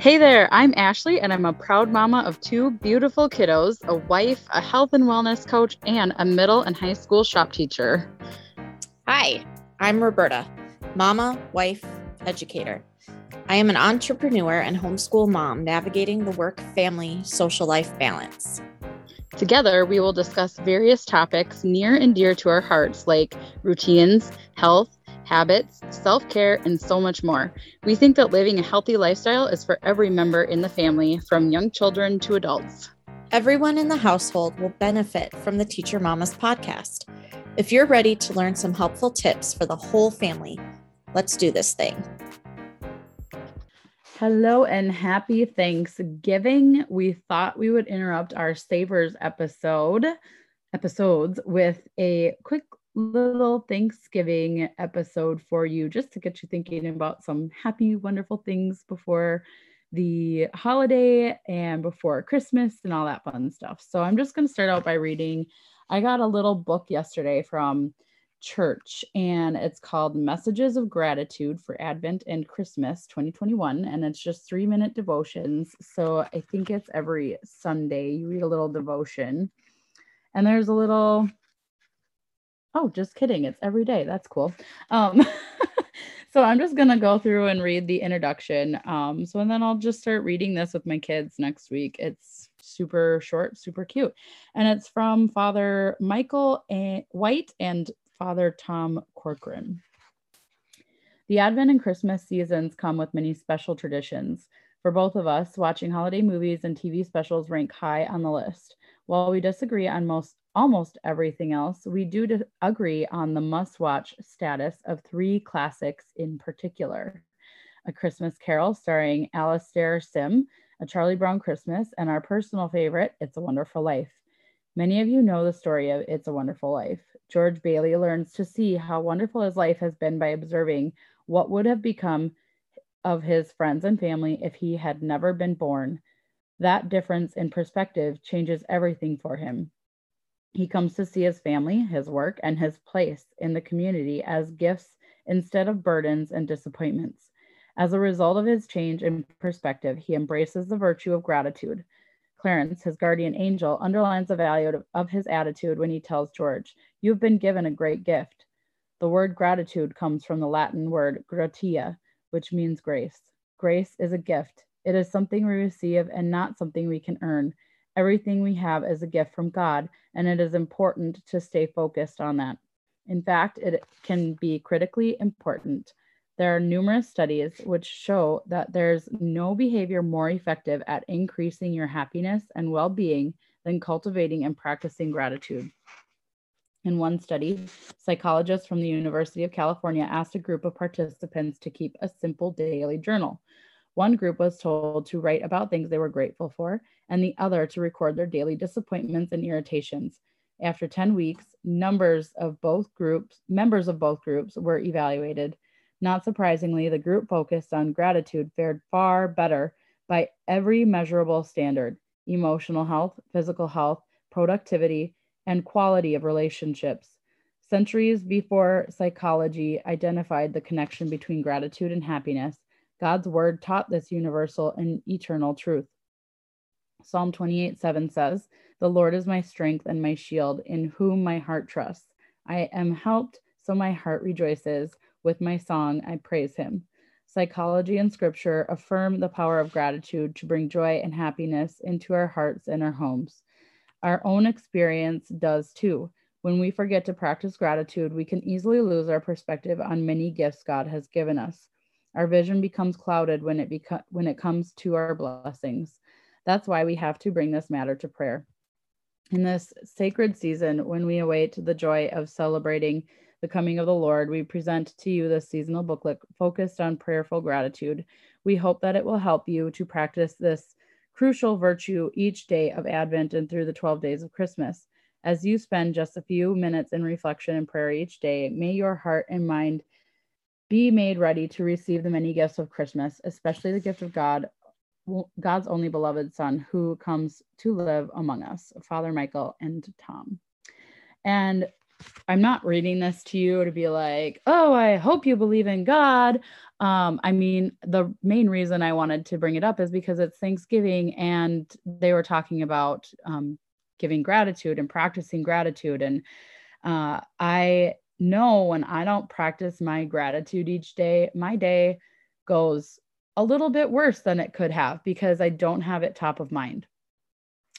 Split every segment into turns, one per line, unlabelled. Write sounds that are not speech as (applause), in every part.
Hey there, I'm Ashley, and I'm a proud mama of two beautiful kiddos, a wife, a health and wellness coach, and a middle and high school shop teacher.
Hi, I'm Roberta, mama, wife, educator. I am an entrepreneur and homeschool mom navigating the work, family, social life balance.
Together, we will discuss various topics near and dear to our hearts, like routines, health, habits, self care, and so much more. We think that living a healthy lifestyle is for every member in the family, from young children to adults.
Everyone in the household will benefit from the Teacher Mamas podcast. If you're ready to learn some helpful tips for the whole family, let's do this thing.
Hello and happy Thanksgiving. We thought we would interrupt our Savers episode episodes with a quick little Thanksgiving episode for you just to get you thinking about some happy, wonderful things before the holiday and before Christmas and all that fun stuff. So I'm just going to start out by reading. I got a little book yesterday from church and it's called Messages of Gratitude for Advent and Christmas 2021 and it's just 3 minute devotions. So I think it's every Sunday you read a little devotion. And there's a little Oh, just kidding. It's every day. That's cool. Um, (laughs) so I'm just going to go through and read the introduction. Um, so, and then I'll just start reading this with my kids next week. It's super short, super cute. And it's from Father Michael a- White and Father Tom Corcoran. The Advent and Christmas seasons come with many special traditions. For both of us, watching holiday movies and TV specials rank high on the list. While we disagree on most almost everything else, we do agree on the must watch status of three classics in particular A Christmas Carol starring Alastair Sim, A Charlie Brown Christmas, and our personal favorite, It's a Wonderful Life. Many of you know the story of It's a Wonderful Life. George Bailey learns to see how wonderful his life has been by observing what would have become of his friends and family if he had never been born. That difference in perspective changes everything for him. He comes to see his family, his work, and his place in the community as gifts instead of burdens and disappointments. As a result of his change in perspective, he embraces the virtue of gratitude. Clarence, his guardian angel, underlines the value of his attitude when he tells George, You've been given a great gift. The word gratitude comes from the Latin word gratia, which means grace. Grace is a gift, it is something we receive and not something we can earn. Everything we have is a gift from God, and it is important to stay focused on that. In fact, it can be critically important. There are numerous studies which show that there's no behavior more effective at increasing your happiness and well being than cultivating and practicing gratitude. In one study, psychologists from the University of California asked a group of participants to keep a simple daily journal. One group was told to write about things they were grateful for, and the other to record their daily disappointments and irritations. After 10 weeks, numbers of both groups, members of both groups were evaluated. Not surprisingly, the group focused on gratitude fared far better by every measurable standard emotional health, physical health, productivity, and quality of relationships. Centuries before psychology identified the connection between gratitude and happiness, God's word taught this universal and eternal truth. Psalm 28 7 says, The Lord is my strength and my shield, in whom my heart trusts. I am helped, so my heart rejoices. With my song, I praise him. Psychology and scripture affirm the power of gratitude to bring joy and happiness into our hearts and our homes. Our own experience does too. When we forget to practice gratitude, we can easily lose our perspective on many gifts God has given us. Our vision becomes clouded when it beco- when it comes to our blessings. That's why we have to bring this matter to prayer. In this sacred season, when we await the joy of celebrating the coming of the Lord, we present to you this seasonal booklet focused on prayerful gratitude. We hope that it will help you to practice this crucial virtue each day of Advent and through the 12 days of Christmas. As you spend just a few minutes in reflection and prayer each day, may your heart and mind be made ready to receive the many gifts of Christmas, especially the gift of God God's only beloved Son who comes to live among us, Father Michael and Tom. And I'm not reading this to you to be like, oh, I hope you believe in God. Um, I mean, the main reason I wanted to bring it up is because it's Thanksgiving and they were talking about um, giving gratitude and practicing gratitude. And uh, I know when I don't practice my gratitude each day, my day goes a little bit worse than it could have because I don't have it top of mind.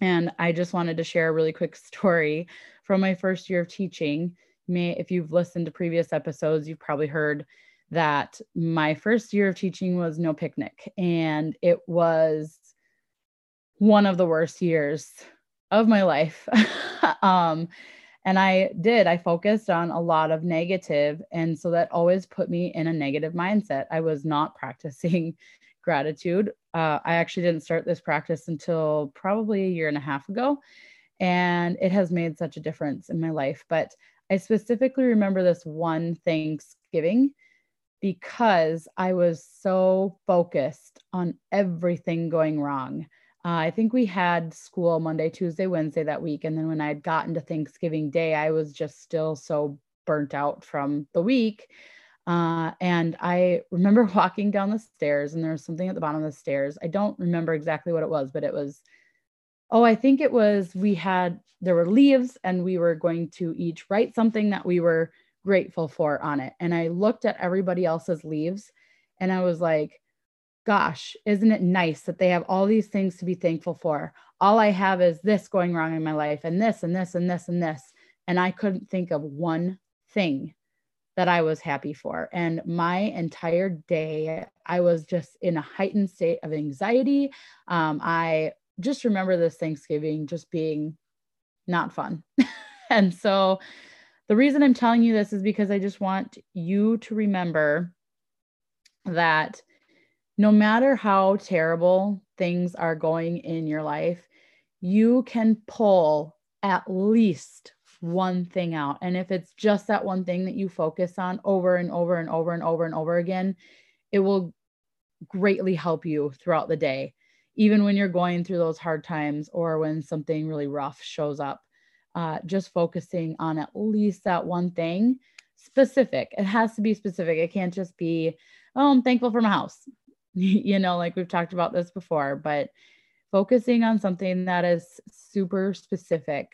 And I just wanted to share a really quick (laughs) story from my first year of teaching. May, if you've listened to previous episodes, you've probably heard that my first year of teaching was no picnic, and it was one of the worst years of my life. (laughs) um, and I did, I focused on a lot of negative, And so that always put me in a negative mindset. I was not (laughs) practicing gratitude. Uh, I actually didn't start this practice until probably a year and a half ago. And it has made such a difference in my life. But I specifically remember this one Thanksgiving because I was so focused on everything going wrong. Uh, I think we had school Monday, Tuesday, Wednesday that week. And then when I had gotten to Thanksgiving Day, I was just still so burnt out from the week. Uh, and I remember (laughs) walking down the stairs, and there was something at the bottom of the stairs. I don't remember exactly what it was, but it was oh, I think it was we had, there were leaves and we were going to each write something that we were grateful for on it. And I looked at everybody else's leaves and I was like, gosh, isn't it nice that they have all these things to be thankful for? All I have is this going wrong in my life and this and this and this and this. And I couldn't think of one thing that I was happy for. And my entire day, I was just in a heightened state of anxiety. Um, I just remember this Thanksgiving just being not fun. (laughs) and so the reason I'm telling you this is because I just want you to remember that no matter how terrible things are going in your life, you can pull at least one thing out. And if it's just that one thing that you focus on over and over and over and over and over again, it will greatly help you throughout the day even when you're going through those hard times or when something really rough shows up, uh, just focusing on at least that one thing specific. It has to be specific. It can't just be, oh, I'm thankful for my house. (laughs) you know, like we've talked about this before, but focusing on something that is super specific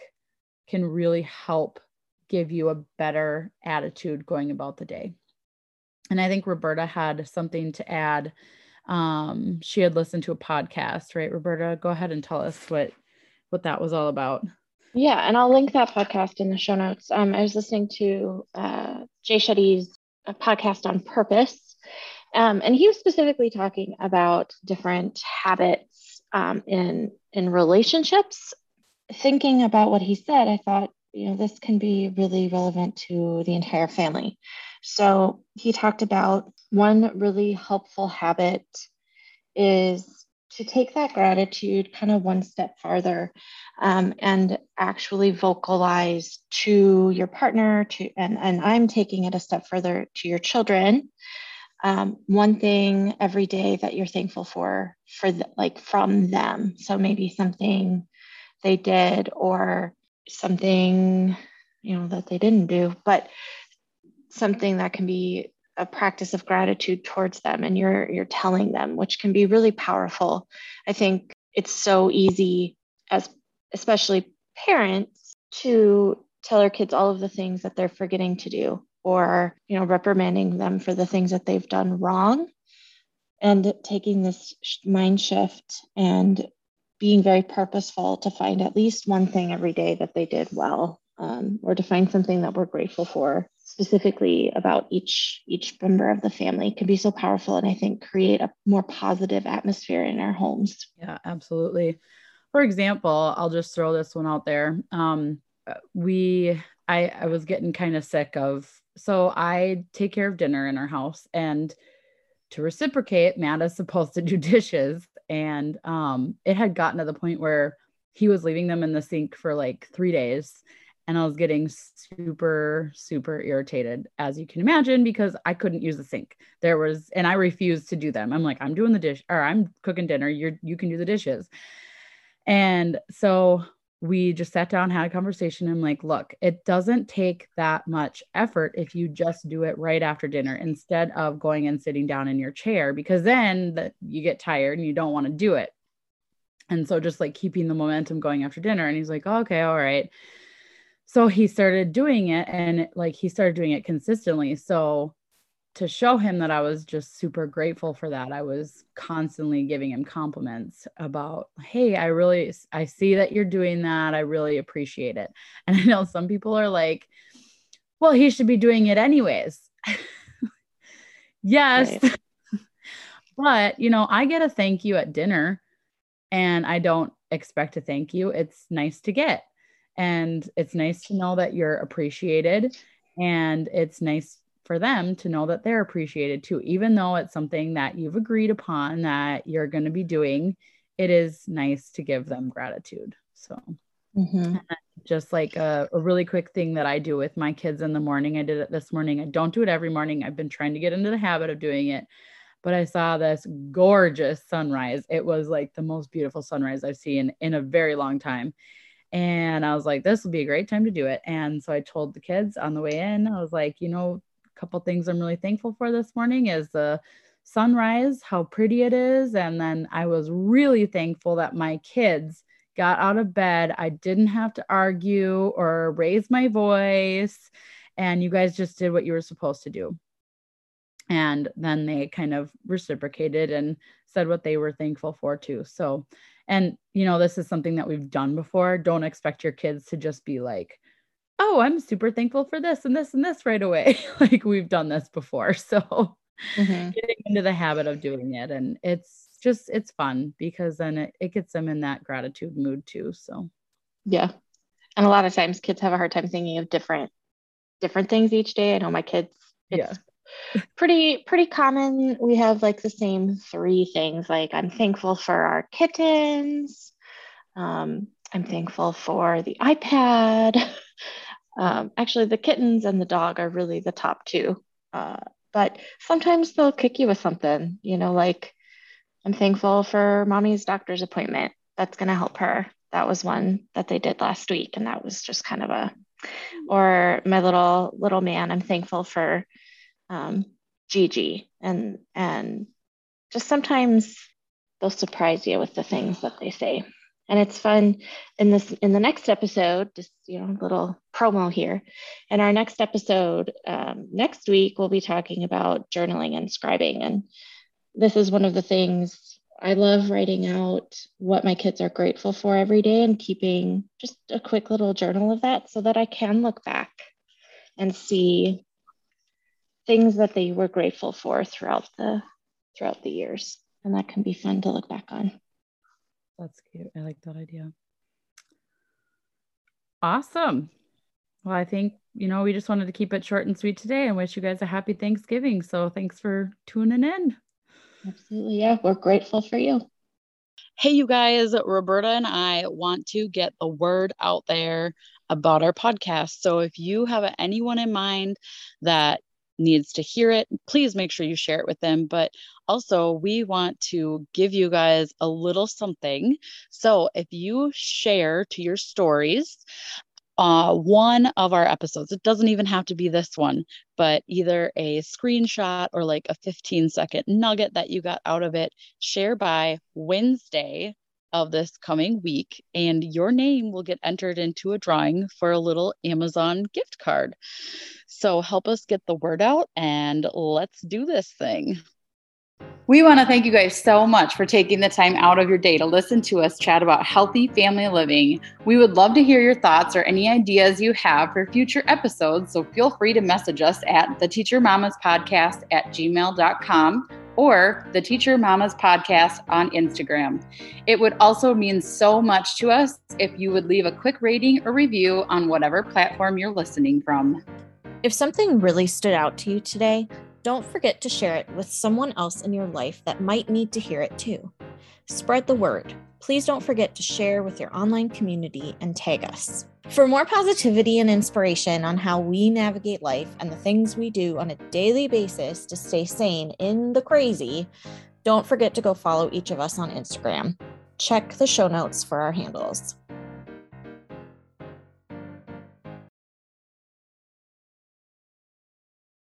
can really help give you a better attitude going about the day. And I think Roberta had something to add um, she had listened to a podcast, right? Roberta, go ahead and tell us what what that was all about.
Yeah, and I'll link that podcast in the show notes. Um, I was listening to uh, Jay Shetty's uh, podcast on purpose, um, and he was specifically talking about different habits um, in in relationships. Thinking about what he said, I thought, you know, this can be really relevant to the entire family. So he talked about one really helpful habit is to take that gratitude kind of one step farther um, and actually vocalize to your partner to and, and i'm taking it a step further to your children um, one thing every day that you're thankful for for the, like from them. So maybe something they did or something you know that they didn't do but something that can be a practice of gratitude towards them and you're you're telling them which can be really powerful. I think it's so easy as especially parents to tell our kids all of the things that they're forgetting to do or you know reprimanding them for the things that they've done wrong and taking this mind shift and being very purposeful to find at least one thing every day that they did well um, or to find something that we're grateful for. Specifically about each each member of the family can be so powerful and i think create a more positive atmosphere in our homes.
Yeah absolutely. For example i'll just throw this one out there. Um, we i i was getting kind of sick of so i take care of dinner in our house and to reciprocate matt is supposed to do (laughs) dishes and um, it had gotten to the point where he was leaving them in the sink for like three days and I was getting super, super irritated, as you can imagine, because I couldn't use the sink. There was, and I refused to do them. I'm like, I'm doing the dish, or I'm cooking dinner. You're, you can do the dishes. And so we just sat down, had a conversation. I'm like, look, it doesn't take that much effort if you just do it right after dinner instead of going and sitting down in your chair, because then the, you get tired and you don't want to do it. And so just like keeping the momentum going after dinner. And he's like, oh, okay, all right. So he started doing it and like he started doing it consistently. So to show him that I was just super grateful for that. I was constantly giving him compliments about, "Hey, I really I see that you're doing that. I really appreciate it." (laughs) And I know some people are like, "Well, he should be doing it anyways." (laughs) yes. Right. (laughs) but, you know, I get a thank you at dinner and I don't expect a thank you. It's nice to get. And it's nice to know that you're appreciated and it's nice for them to know that they're appreciated too even though it's something that you've agreed upon that you're going to be doing it is nice to give them gratitude so mm-hmm. just like a, a, really quick thing that i do with my kids in the morning i did it this morning i don't do it every morning i've been trying to get into the habit of doing it but i saw this gorgeous sunrise it was like the most beautiful sunrise i've seen in a very long time and I was like, this will be a great time to do it. And so I told the kids on the way in, I was like, you know, couple things I'm really thankful for this morning is the sunrise, how pretty it is. And then I was really thankful that my kids got out of bed. I didn't have to argue or raise my voice. And you guys just did what you were supposed to do. And then they kind of reciprocated and said what they were thankful for too. So, and you know, this is something that we've done before. Don't expect your kids to just be like, oh, I'm super thankful for this and this and this right away. (laughs) like we've done this before. (laughs) So mm-hmm. getting into the habit of doing it. And it's just, it's fun because then it, it gets them in that gratitude mood too. So,
yeah. And a lot of times kids have a hard time thinking of different, different things each day. I know my kids, it's yeah. pretty, pretty common. We have like the same three things. Like I'm thankful for our kittens. Um, I'm thankful for the iPad. (laughs) Um, actually, the kittens and the dog are really the top two. Uh, but sometimes they'll kick you with something, you know, like I'm thankful for mommy's doctor's appointment. That's going to help her. That was one that they did last week. And that was just kind of a, or my little, little man, I'm thankful for um, Gigi. And, and just sometimes they'll surprise you with the things that they say and it's fun in this in the next episode just you know little promo here. In our next episode um, next week we'll be talking about journaling and scribing. And this is one of the things i love writing out what my kids are grateful for every day and keeping just a quick little journal of that so that i can look back and see things that they were grateful for throughout the throughout the years. And that can be fun to look back on
that's cute. I like that idea. Awesome. Well, I think, you know, we just wanted to keep it short and sweet today and wish you guys a happy Thanksgiving. So thanks for tuning in.
Absolutely. Yeah. We're grateful for you.
Hey, you guys, Roberta and I want to get the word out there about our podcast. So if you have anyone in mind that needs to hear it, please make sure you share it with them. But also, we want to give you guys a little something. So if you share to your stories, uh, one of our episodes. It doesn't even have to be this one, but either a screenshot or like a 15 second nugget that you got out of it. Share by Wednesday of this coming week, and your name will get entered into a drawing for a little Amazon gift card. So help us get the word out and let's do this thing.
We want to thank you guys so much for taking the time out of your day to listen to us chat about healthy family living. We would love to hear your thoughts or any ideas you have for future episodes, so feel free to message us at the Teacher Mamas Podcast at gmail.com or the Teacher Mamas Podcast on Instagram. It would also mean so much to us if you would leave a quick rating or review on whatever platform you're listening from.
If something really stood out to you today, don't forget to share it with someone else in your life that might need to hear it too. Spread the word. Please don't forget to share with your online community and tag us. For more positivity and inspiration on how we navigate life and the things we do on a daily basis to stay sane in the crazy, don't forget to go follow each of us on Instagram. Check the show notes for our handles.